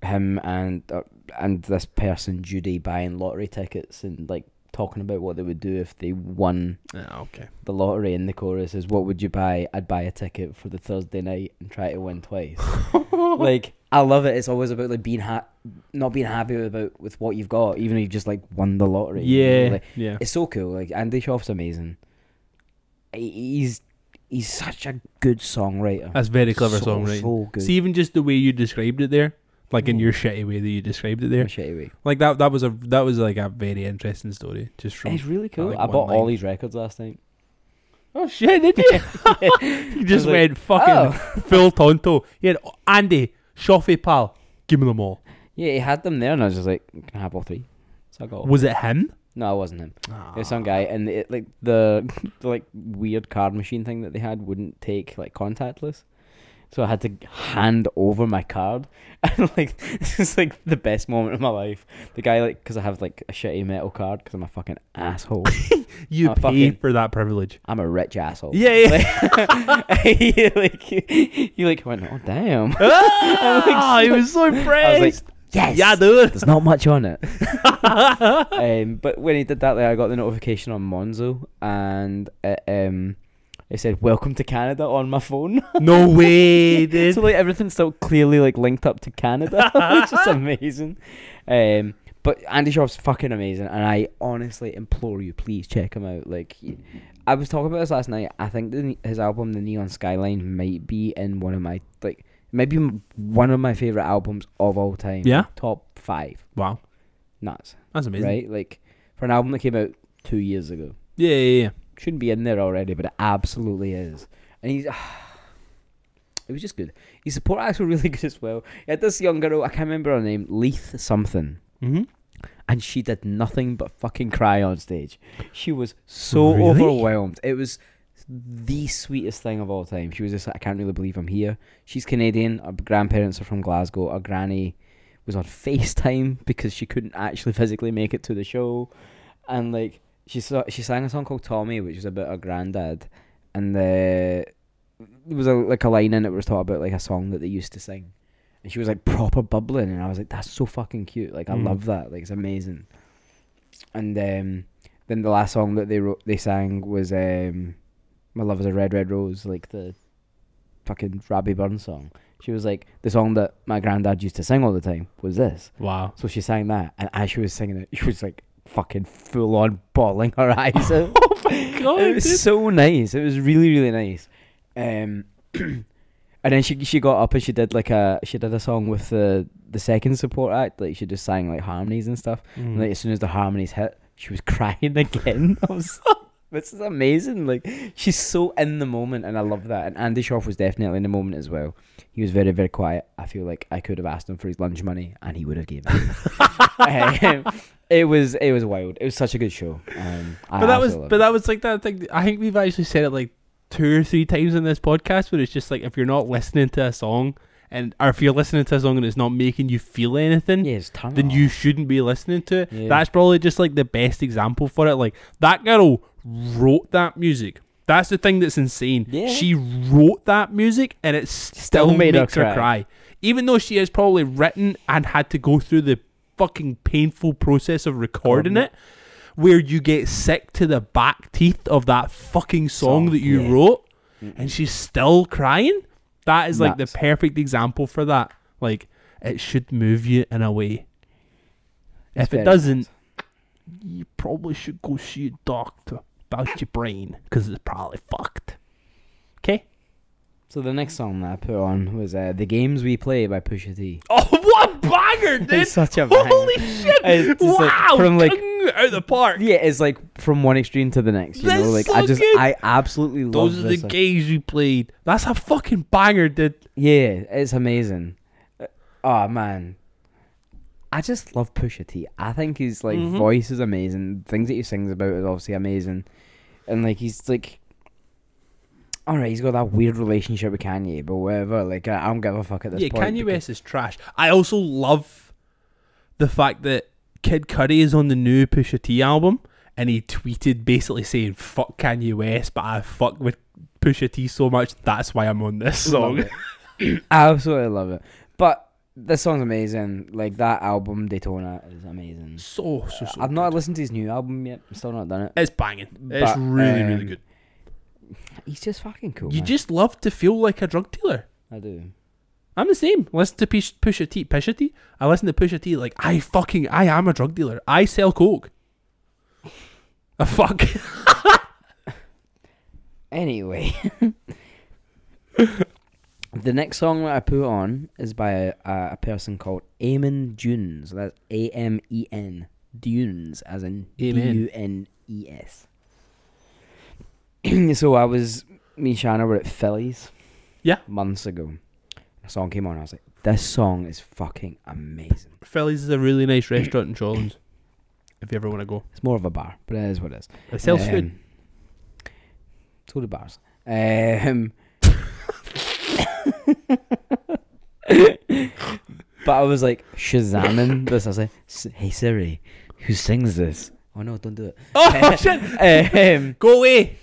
him and uh, and this person Judy buying lottery tickets and like talking about what they would do if they won yeah. okay. the lottery and the chorus is what would you buy i'd buy a ticket for the thursday night and try to win twice [LAUGHS] like i love it it's always about like being ha- not being happy with, about with what you've got even if you just like won the lottery you know, Yeah. like, yeah. it's so cool like andy Shauf's amazing he's he's such a good songwriter That's very clever so, songwriting. so good See, even just the way you described it there, like in Oh. your shitty way that you described it there. shitty way. Like that that was a that was like a very interesting story just from It's really cool. like I one bought all line. these records last night. Oh shit, did you? [LAUGHS] [LAUGHS] you just like, went fucking Oh. [LAUGHS] full tonto. You had Andy, Shoffy pal, give me them all. Yeah, he had them there, and I was just like, "Can I have all three? So I got. All. Was it him? No, it wasn't him. It was some ah. guy, and it, like the, the like weird card machine thing that they had wouldn't take like contactless, so I had to hand over my card, [LAUGHS] and like this is like the best moment of my life. The guy like because I have like a shitty metal card because I'm a fucking asshole. [LAUGHS] You Oh, paid fucking- for that privilege. I'm a rich asshole. Yeah, yeah. Like, [LAUGHS] he like he like went, oh damn. ah, he was so I impressed. like, yes. yeah, dude. There's not much on it. um, but when he did that, like, I got the notification on Monzo, and it, um, it said "Welcome to Canada" on my phone. [LAUGHS] no way, [LAUGHS] dude. so like everything's still clearly like linked up to Canada, [LAUGHS] which is amazing. Um, but Andy Shauf's fucking amazing, and I honestly implore you, please check him out. Like, he- I was talking about this last night. I think the, his album, The Neon Skyline, might be in one of my like, maybe one of my favorite albums of all time. Yeah? top five. wow, Nuts that's amazing. right? Like for an album that came out two years ago, Yeah, yeah, yeah. Shouldn't be in there already, but it absolutely is. And he's, it was just good. His support acts were [LAUGHS] really good as well. He had this young girl, I can't remember her name, Leith something, Mm-hmm. and she did nothing but fucking cry on stage. She was so Really? overwhelmed. It was the sweetest thing of all time. She was just like, I can't really believe I'm here. She's Canadian. Her grandparents are from Glasgow. Her granny was on [LAUGHS] FaceTime because she couldn't actually physically make it to the show. And like she saw, she sang a song called Tommy, which was about her granddad. And the there was a, like a line in it was talking about like a song that they used to sing. And she was like proper bubbling and I was like, That's so fucking cute. Like I Mm. love that. Like it's amazing. And um then the last song that they wrote they sang was um My Love is a Red Red Rose, like the fucking Robbie Burns song. She was like, the song that my granddad used to sing all the time was this. Wow. So she sang that, and as she was singing it, she was like fucking full on bawling her eyes [LAUGHS] out. oh my god. it was dude. so nice. It was really really nice. Um, [CLEARS THROAT] and then she she got up and she did like a she did a song with the the second support act. Like she just sang like harmonies and stuff. And Mm. like as soon as the harmonies hit, she was [LAUGHS] crying again. [LAUGHS] I was this is amazing. Like she's so in the moment, and I love that. And Andy Shauf was definitely in the moment as well. He was very very quiet. I feel like I could have asked him for his lunch money, and he would have given. it. [LAUGHS] um, it was it was wild. It was such a good show. Um, I but that was but loved that was like that thing. I think we've actually said it like two or three times in this podcast, where it's just like if you're not listening to a song and or if you're listening to a song and it's not making you feel anything, it. Yes, turn it then you shouldn't be listening to it. Yeah. That's probably just like the best example for it. Like that girl wrote that music. That's the thing that's insane. Yeah. She wrote that music and it still, Still made her makes her cry. cry. Even though she has probably written and had to go through the fucking painful process of recording it, where you get sick to the back teeth of that fucking song, Song, that you yeah. wrote Mm-mm. and she's still crying. That is like Nuts. the perfect example for that. Like it should move you in a way. It's if it doesn't, you probably should go see a doctor about your brain because it's probably fucked. Okay. So the next song that I put on was uh, "The Games We Play" by Pusha T. Oh, a banger, dude! It's such a banger. Holy shit! It's just like wow, from, like- out the park. Yeah, it's like from one extreme to the next. You That's know, like so I just good. I absolutely love Those are the this. games we played. That's a fucking banger, dude. Yeah, it's amazing. Uh, Oh man, I just love Pusha T. I think his like Mhm. voice is amazing. Things that he sings about is obviously amazing, and like he's like, all right, he's got that weird relationship with Kanye, but whatever. Like I, I don't give a fuck at this point. yeah, point. Kanye because- West is trash. I also love the fact that Kid Cudi is on the new Pusha T album, and he tweeted basically saying "fuck Kanye West," but I fuck with Pusha T so much that's why I'm on this song. [LAUGHS] [COUGHS] I absolutely love it. But this song's amazing. Like that album Daytona is amazing. So so so. I've not good. listened to his new album yet. I'm still not done it. It's banging. It's But, really really um, good. He's just fucking cool. You man. just love to feel like a drug dealer. I do. I'm the same. Listen to Push, Pusha T. Pusha T. I listen to Pusha T. Like I fucking I am a drug dealer. I sell coke. A fuck. [LAUGHS] Anyway, [LAUGHS] The next song that I put on is by a, a, person called Amen Dunes. That's A M E N Dunes, as in D. U N E S. [CLEARS THROAT] so I was me and Shanna were at Phillies. Yeah. Months ago, a song came on. I was like, "This song is fucking amazing." Phillies is a really nice restaurant in Shawlands. If you ever want to go, It's more of a bar, but it is what it is. it sells food. Um, So do bars. Um, [LAUGHS] but I was like shazamming this. I was like, "Hey Siri, who sings this?" Oh no, don't do it. Oh [LAUGHS] shit! [LAUGHS] um, Go away!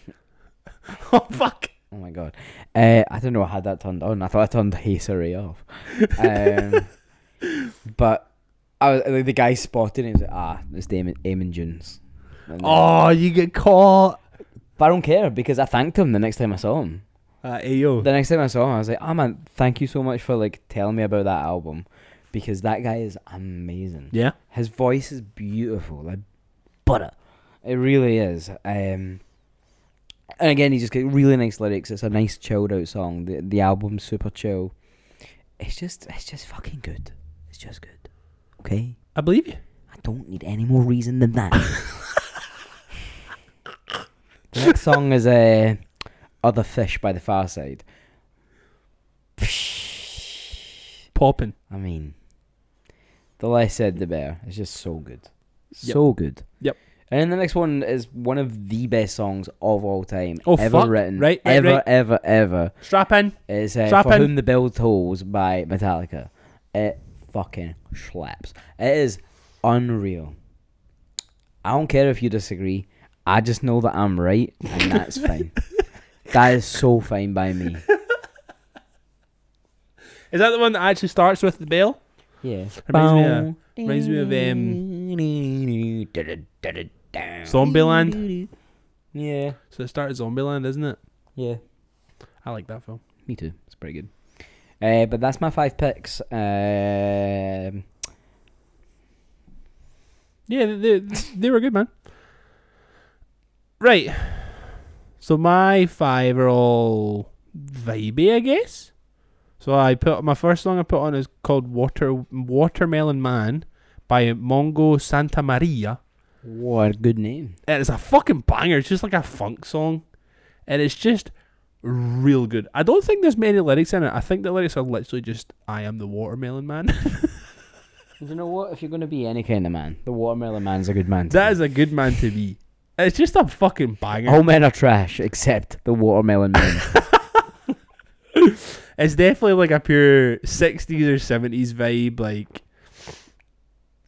[LAUGHS] Oh fuck! oh my god. Uh, I don't know. I had that turned on. I thought I turned Hey Siri off. Um, [LAUGHS] but I was, like, the guy spotted it. He was like, "Ah, it's Damon, Eamon Jones." And then- Oh, you get caught. But I don't care because I thanked him the next time I saw him. Uh, Ayo. The next time I saw him, I was like, "Oh man, thank you so much for like telling me about that album, because that guy is amazing. Yeah. His voice is beautiful, like butter. It really is. Um, and again, he just got really nice lyrics. It's a nice chilled out song. The the album's super chill. It's just it's just fucking good. It's just good. Okay, I believe you. I don't need any more reason than that. the next song is uh, "Other Fish" by the Pharcyde. Popping. I mean, the less said, the better. It's just so good. So good. Yep. And then the next one is one of the best songs of all time Oh, ever fuck. written. Right, right, ever, right. ever, ever. Strap in. It's uh, Strap For in. Whom the Bell Tolls by Metallica. It fucking slaps. It is unreal. I don't care if you disagree. I just know that I'm right, and [LAUGHS] that's fine. That is so fine by me. Is that the one that actually starts with the bell? Yeah. Reminds me of- reminds me of, Zombieland. [LAUGHS] Yeah. So it started Zombieland, isn't it? Yeah. I like that film. Me too. It's pretty good. Uh, but that's my five picks. Um, Yeah, they, they, they were good, man. Right. So my five are all vibey, I guess. So I put my first song I put on is called Water Watermelon Man by Mongo Santamaria. What a good name. And it's a fucking banger. It's just like a funk song. And it's just real good. I don't think there's many lyrics in it. I think the lyrics are literally just I am the watermelon man. [LAUGHS] You know what? If you're going to be any kind of man, the Watermelon Man's a good man. that be. is a good man to be. It's just a fucking banger. All men are trash except the Watermelon Man. [LAUGHS] [LAUGHS] It's definitely like a pure sixties or seventies vibe. Like,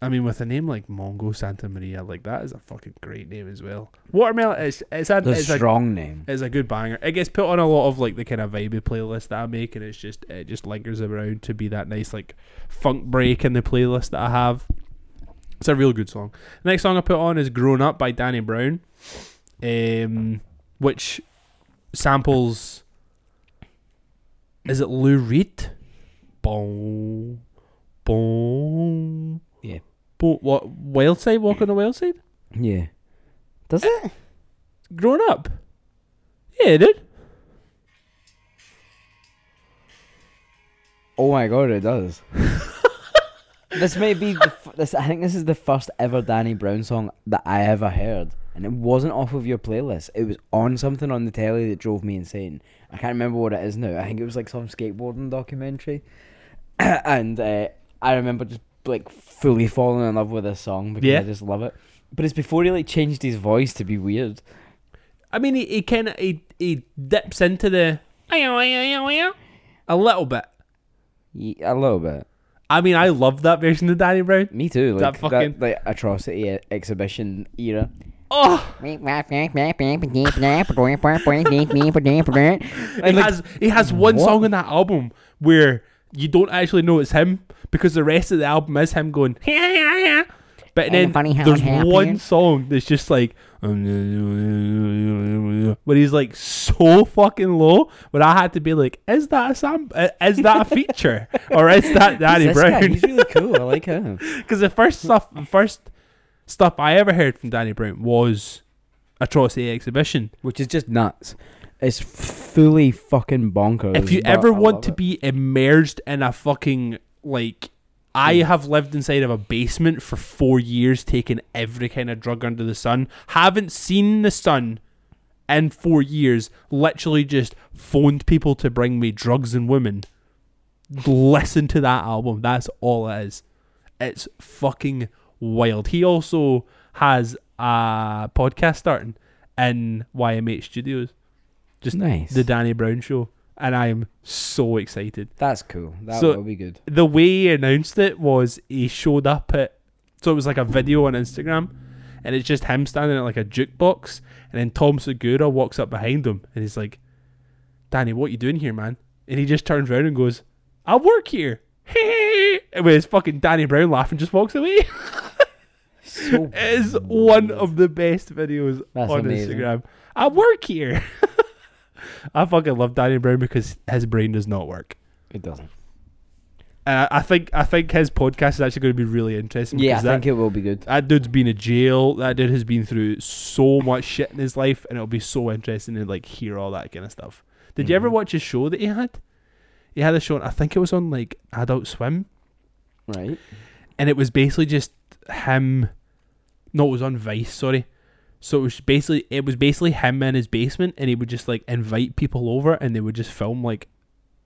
I mean, with a name like Mongo Santamaria, like that is a fucking great name as well. Watermelon, is it's a it's a strong name. it's a good banger. It gets put on a lot of like the kind of vibey playlist that I make, and it's just it just lingers around to be that nice like funk break in the playlist that I have. It's a real good song. The next song I put on is "Grown Up" by Danny Brown, um, which samples. Is it Lou Reed? Boom, boom. Yeah. Boom. What? Wild side? Walk on the wild side? Yeah. Does it? Grown up. Yeah, dude. Oh my god, it does. [LAUGHS] this may be the f- this. I think this is the first ever Danny Brown song that I ever heard, and it wasn't off of your playlist. It was on something on the telly that drove me insane. I can't remember what it is now. I think it was like some skateboarding documentary, [COUGHS] and uh, I remember just like fully falling in love with this song because Yeah. I just love it. But it's before he like changed his voice to be weird. I mean, he, he kind of he, he dips into the a little bit. Ye- A little bit. I mean, I love that version of Danny Brown. Me too. Like that, fucking- like atrocity exhibition era. Oh, [LAUGHS] He he has he has one What? song on that album where you don't actually know it's him because the rest of the album is him going. But Ain't then funny how there's one song that's just like where he's like so fucking low. But I had to be like, is that a sam? uh, Is that a feature or is that [LAUGHS] Danny Who's this guy? Brown? He's really cool. I like him. [LAUGHS] Because the first stuff, the first stuff I ever heard from Danny Brown was Atrocity Exhibition. Which is just nuts. It's fully fucking bonkers. if you ever want to it. be immersed in a fucking like I hmm. have lived inside of a basement for four years, taking every kind of drug under the sun. Haven't seen the sun in four years. Literally just phoned people to bring me drugs and women. Listen to that album. That's all it is. It's fucking wild. He also has a podcast starting in YMH Studios. Just nice. the Danny Brown show, and I am so excited. That's cool. That So- will be good. The way he announced it was he showed up at, so it was like a video on Instagram, and it's just him standing at like a jukebox, and then Tom Segura walks up behind him, and he's like, "Danny, what you doing here, man?" And he just turns around and goes, "I work here." [LAUGHS] and with his fucking Danny Brown laughing, just walks away. [LAUGHS] So It is one of the best videos That's on amazing. Instagram. I work here. [LAUGHS] I fucking love Danny Brown because his brain does not work. It doesn't. And I, think I think his podcast is actually going to be really interesting. Yeah, I that, think it will be good. that dude's been in jail. That dude has been through so much shit in his life, and it'll be so interesting to like hear all that kind of stuff. Did you ever Mhm. watch his show that he had? He had a show. I think it was on like Adult Swim, Right. and it was basically just him. No, it was on Vice. Sorry. So it was basically it was basically him in his basement, and he would just like invite people over, and they would just film like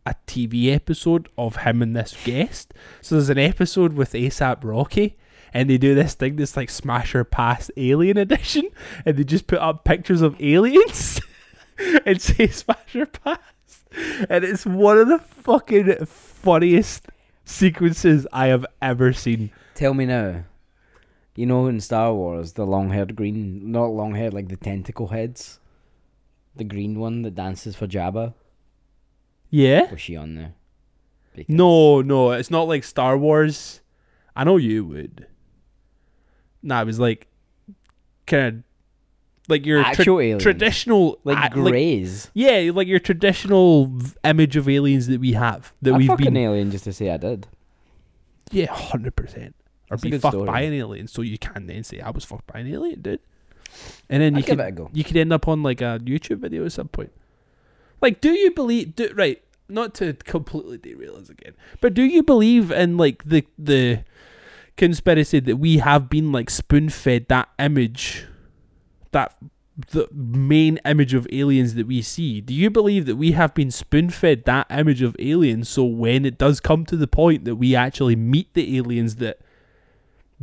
a TV episode of him and this guest. So there's an episode with ASAP Rocky, and they do this thing that's like Smasher Pass Alien [LAUGHS] Edition, and they just put up pictures of aliens [LAUGHS] and say Smasher Pass, and it's one of the fucking funniest sequences I have ever seen. Tell me now. You know in Star Wars, the long haired green, not long haired, like the tentacle heads? The green one that dances for Jabba? Yeah. Was she on there? Because- No, no, it's not like Star Wars. I know you would. Nah, it was like kind of like your tra- traditional, Like uh, greys. yeah, like your traditional v- image of aliens that we have that I'd we've been. an alien just to say I did. Yeah, hundred percent. Or That's be fucked story. by an alien, so you can then say I was fucked by an alien, dude. And then you I'd could you could end up on like a YouTube video at some point. Like, do you believe? Do, right, not to completely derail us again, but do you believe in like the the conspiracy that we have been like spoon fed that image, that the main image of aliens that we see? Do you believe that we have been spoon fed that image of aliens? So when it does come to the point that we actually meet the aliens that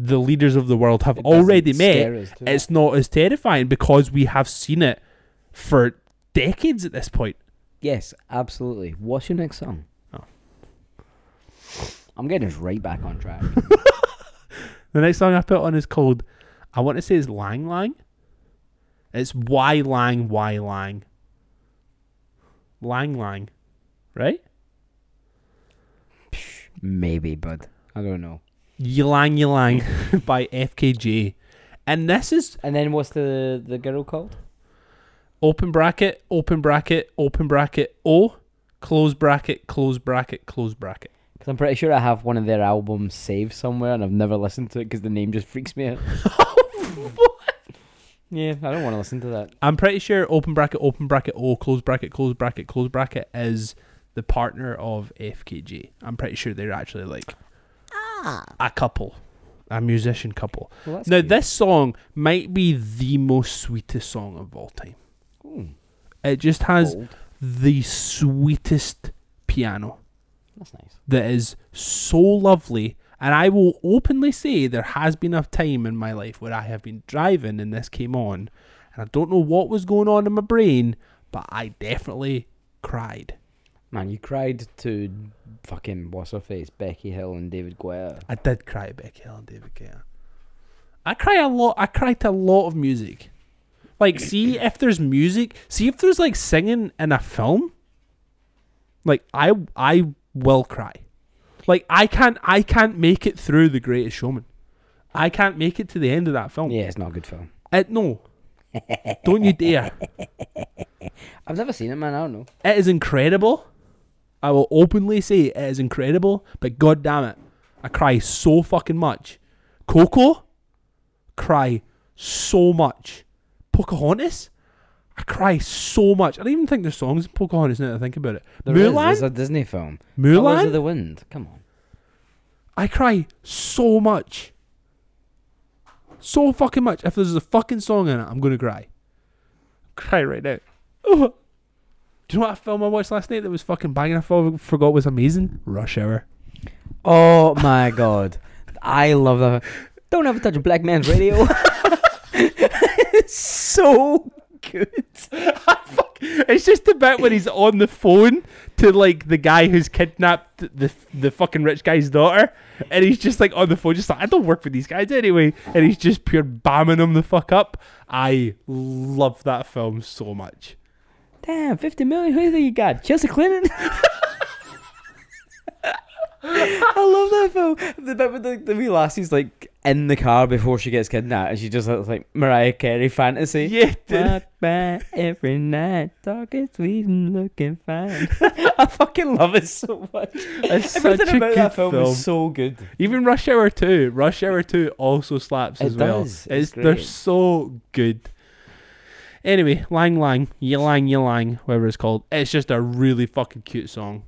the leaders of the world have already met, scare us too it's not as terrifying because we have seen it for decades at this point. Yes, absolutely. What's your next song? Oh. I'm getting us right back on track. [LAUGHS] [LAUGHS] The next song I put on is called, I want to say it's Lang Lang. It's Why Lang, Why Lang. Lang Lang. Right? Maybe, but I don't know. Ylang Ylang [LAUGHS] by FKJ. And this is And then what's the the girl called? open bracket, open bracket, open bracket, O, close bracket, close bracket, close bracket. Because I'm pretty sure I have one of their albums saved somewhere, and I've never listened to it because the name just freaks me out. [LAUGHS] Yeah, I don't want to listen to that. I'm pretty sure open bracket, open bracket, O, close bracket, close bracket, close bracket is the partner of FKJ. I'm pretty sure they're actually like a couple, a musician couple. Well, now, cute. this song might be the most sweetest song of all time. Ooh, It just has the sweetest piano That's nice. that is so lovely. And I will openly say there has been a time in my life where I have been driving and this came on, and I don't know what was going on in my brain, but I definitely cried. Man, you cried to fucking what's her face, Becky Hill and David Guetta. I did cry at Becky Hill and David Guetta. I cry a lot. I cry to a lot of music. Like, [COUGHS] see if there's music. See if there's like singing in a film. Like I, I will cry. Like I can't, I can't make it through The Greatest Showman. I can't make it to the end of that film. Yeah, it's not a good film. It, no, don't you dare. [LAUGHS] I've never seen it, man. I don't know. It is incredible. I will openly say it is incredible, but god damn it, I cry so fucking much. Coco, cry so much. Pocahontas, I cry so much. I don't even think there's songs in Pocahontas now that I think about it. There is, Mulan? There's a Disney film. Colors Mulan? of the Wind. Come on. I cry so much. So fucking much. If there's a fucking song in it, I'm gonna cry. Cry right now. Oh. [LAUGHS] Do you know what film I watched last night that was fucking banging? I for- forgot was amazing. Rush Hour. Oh my god. I love that. Don't ever touch a black man's radio. it's [LAUGHS] [LAUGHS] so good. It's just the bit when he's on the phone to like the guy who's kidnapped the the fucking rich guy's daughter, and he's just like on the phone, just like I don't work for these guys anyway, and he's just pure bamming them the fuck up. I love that film so much. Damn, 50 million? Who do you think you got? Chelsea Clinton? [LAUGHS] I love that film. The bit with the, the wee lassie's like in the car before she gets kidnapped and she just looks like Mariah Carey fantasy. Yeah, dude. Walk by every night, talking sweet and looking fine. [LAUGHS] I fucking love it so much. It's Everything such a about good that film, film. is so good. Even Rush Hour 2. Rush Hour 2 also slaps It as well. does. It's they're so good. Anyway, Lang Lang, Ylang Ylang, whatever it's called. It's just a really fucking cute song.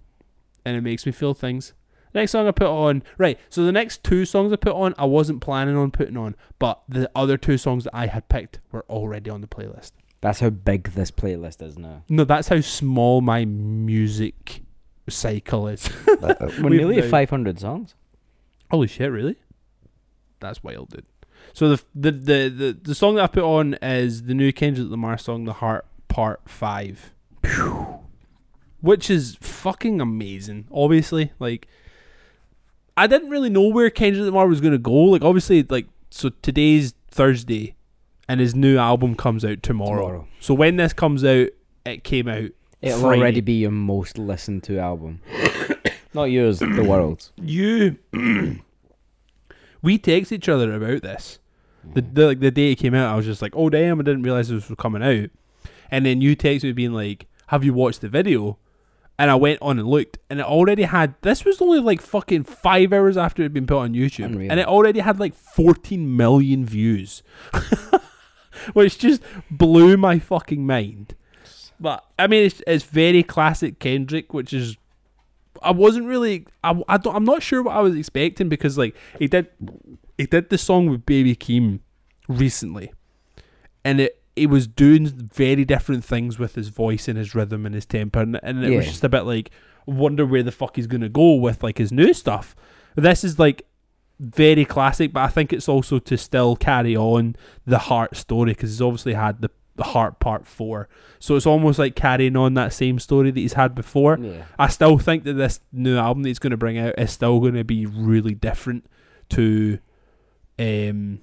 And it makes me feel things. Next song I put on, right, so the next two songs I put on, I wasn't planning on putting on, but the other two songs that I had picked were already on the playlist. That's how big this playlist is now. No, that's how small my music cycle is. We're [LAUGHS] nearly at 500 songs. Holy shit, really? That's wild, dude. So the the the the, the song that I put on is the new Kendrick Lamar song, "The Heart Part 5. which is fucking amazing. Obviously, like I didn't really know where Kendrick Lamar was gonna go. Like obviously, like so today's Thursday, and his new album comes out tomorrow. Tomorrow. So when this comes out, it came out. It'll Friday. already be your most listened to album. [COUGHS] Not yours, the world's. You, [COUGHS] we text each other about this. The, the like the day it came out, I was just like, "Oh damn!" I didn't realize this was coming out. And then you text me being like, "Have you watched the video?" And I went on and looked, and it already had. This was only like fucking five hours after it had been put on YouTube, Unreal. and it already had like 14 million views, [LAUGHS] which just blew my fucking mind. But I mean, it's it's very classic Kendrick, which is. I wasn't really. I, I don't. I'm not sure what I was expecting because like he did, he did the song with Baby Keem recently, and it he was doing very different things with his voice and his rhythm and his tempo, and, and it was just a bit like wonder where the fuck he's gonna go with like his new stuff. This is like very classic, but I think it's also to still carry on the heart story because he's obviously had the, the heart part four, so it's almost like carrying on that same story that he's had before. Yeah. I still think that this new album that he's going to bring out is still going to be really different to um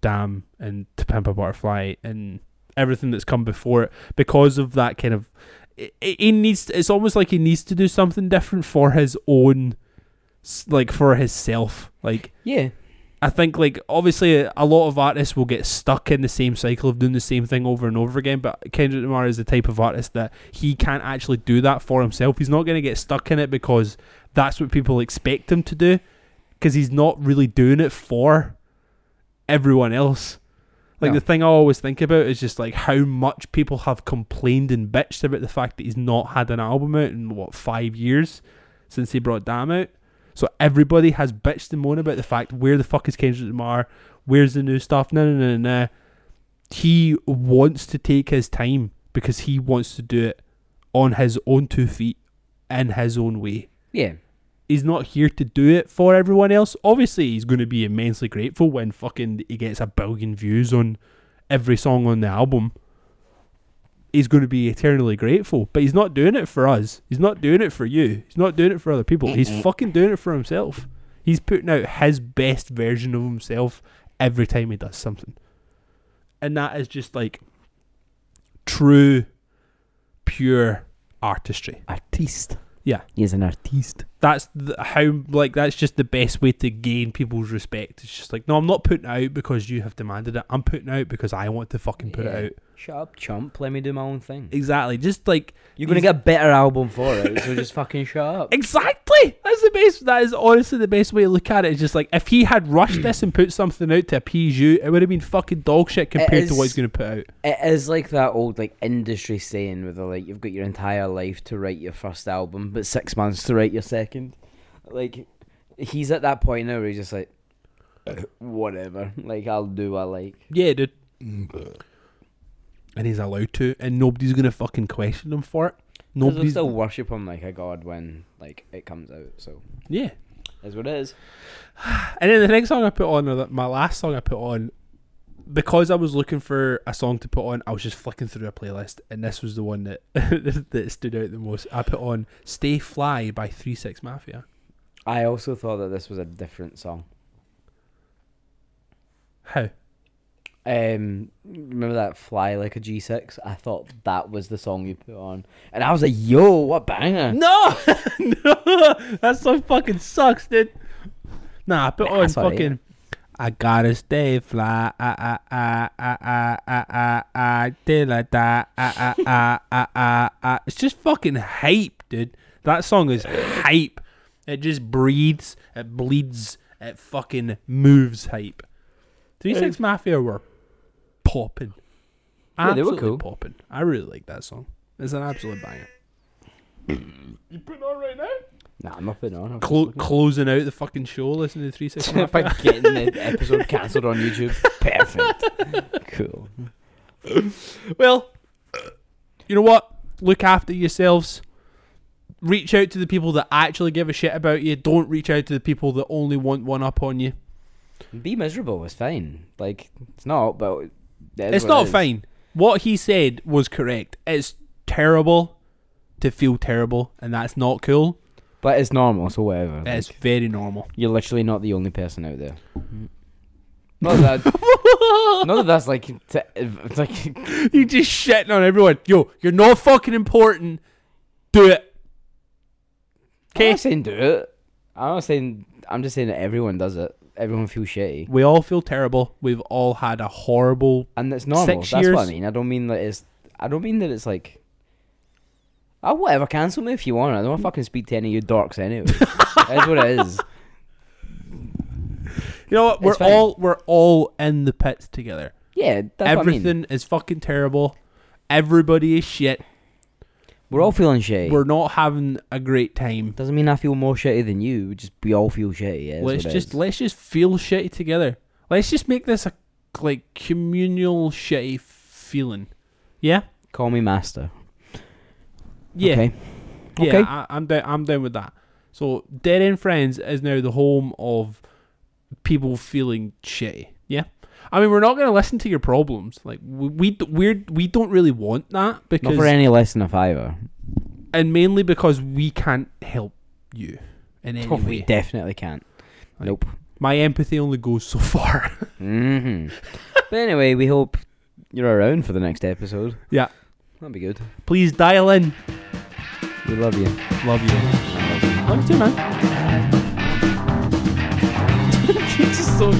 Damn and To Pimp a Butterfly and everything that's come before it because of that kind of he needs it's almost like he needs to do something different for his own like for his self like Yeah. I think like obviously a a lot of artists will get stuck in the same cycle of doing the same thing over and over again. But Kendrick Lamar is the type of artist that he can't actually do that for himself. He's not going to get stuck in it because that's what people expect him to do. Because he's not really doing it for everyone else. Like No. the thing I always think about is just like how much people have complained and bitched about the fact that he's not had an album out in what five years since he brought Damn out. So everybody has bitched and moaned about the fact where the fuck is Kendrick Lamar? Where's the new stuff? No, no, no, no, no. He wants to take his time because he wants to do it on his own two feet in his own way. Yeah. He's not here to do it for everyone else. Obviously, he's going to be immensely grateful when fucking he gets a billion views on every song on the album. He's going to be eternally grateful, but he's not doing it for us. He's not doing it for you. He's not doing it for other people. He's fucking doing it for himself. He's putting out his best version of himself every time he does something. And that is just like true, pure artistry. Artiste. Yeah. He's an artiste. That's the, how like that's just the best way to gain people's respect. It's just like no, I'm not putting it out because you have demanded it. I'm putting it out because I want to fucking put Yeah. it out. Shut up, chump. Let me do my own thing. Exactly. Just like You're gonna get a better album for it, so just fucking shut up. [LAUGHS] Exactly. That's the best. That is honestly the best way to look at it. It's just like if he had rushed this and put something out to appease you, it would have been fucking dog shit compared to what he's going to put out. It is like that old like industry saying where they're like you've got your entire life to write your first album, but six months to write your second. Like he's at that point now where he's just like uh, whatever. Like I'll do what I like. Yeah, dude. And he's allowed to, and nobody's going to fucking question him for it. Nobody's. still worship him like a god when like it comes out. So Yeah. is what it is. And then the next song I put on, or my last song I put on, because I was looking for a song to put on, I was just flicking through a playlist, and this was the one that [LAUGHS] that stood out the most. I put on "Stay Fly" by Three Six Mafia. I also thought that this was a different song. How? Um, remember that "Fly Like a G6"? I thought that was the song you put on, and I was like, "Yo, what banger!" No, no, that song fucking sucks, dude. Nah, I put on fucking. I gotta stay fly. I I I I I I I I. I It's just fucking hype, dude. That song is hype. It just breathes. It bleeds. It fucking moves hype. Three Six Mafia were popping. Yeah, they were cool. popping. I really like that song. It's an absolute banger. you putting on right now? Nah, I'm not putting on. I'm just Clo- looking. closing out the fucking show, listening to Three Six if getting the episode cancelled on YouTube, [LAUGHS] perfect. Cool. well, you know what? Look after yourselves. Reach out to the people that actually give a shit about you. Don't reach out to the people that only want one up on you. Be miserable. It's fine. Like it's not, but it is it's what it not fine. What he said was correct. It's terrible to feel terrible, and that's not cool. But it's normal, so whatever. It's Like, very normal. you're literally not the only person out there. Not that, [LAUGHS] not that that's like, it's like [LAUGHS] you just shitting on everyone. Yo, you're not fucking important. Do it. I'm Okay. not saying do it. I'm not saying. I'm just saying that everyone does it. Everyone feels shitty, We all feel terrible. We've all had a horrible. and it's normal. Six That's what I years. mean. I don't mean that it's. I don't mean that it's like. Oh, whatever. Cancel me if you want. I don't want to mm. fucking speak to any of you dorks anyway. [LAUGHS] That's what it is. You know what? We're fine. all we're all in the pits together. Yeah, that's Everything what I mean. is fucking terrible. Everybody is shit. We're all feeling shitty. We're not having a great time. Doesn't mean I feel more shitty than you. we Just we all feel shitty. Yeah, let's what it just is. let's just feel shitty together. Let's just make this a like communal shitty feeling. Yeah. call me master. Yeah. Okay. Yeah, Okay. I, I'm down. I'm down with that. So, Dead End Friends is now the home of people feeling shitty. I mean, we're not going to listen to your problems. Like we we we're, we don't really want that because Not for any less than a fiver. and mainly because we can't help you in any we way. definitely can't. Nope. My empathy only goes so far. [LAUGHS] hmm but anyway, we hope you're around for the next episode. Yeah. That'd be good. Please dial in. We love you. Love you. Love you too, man. [LAUGHS] It's so.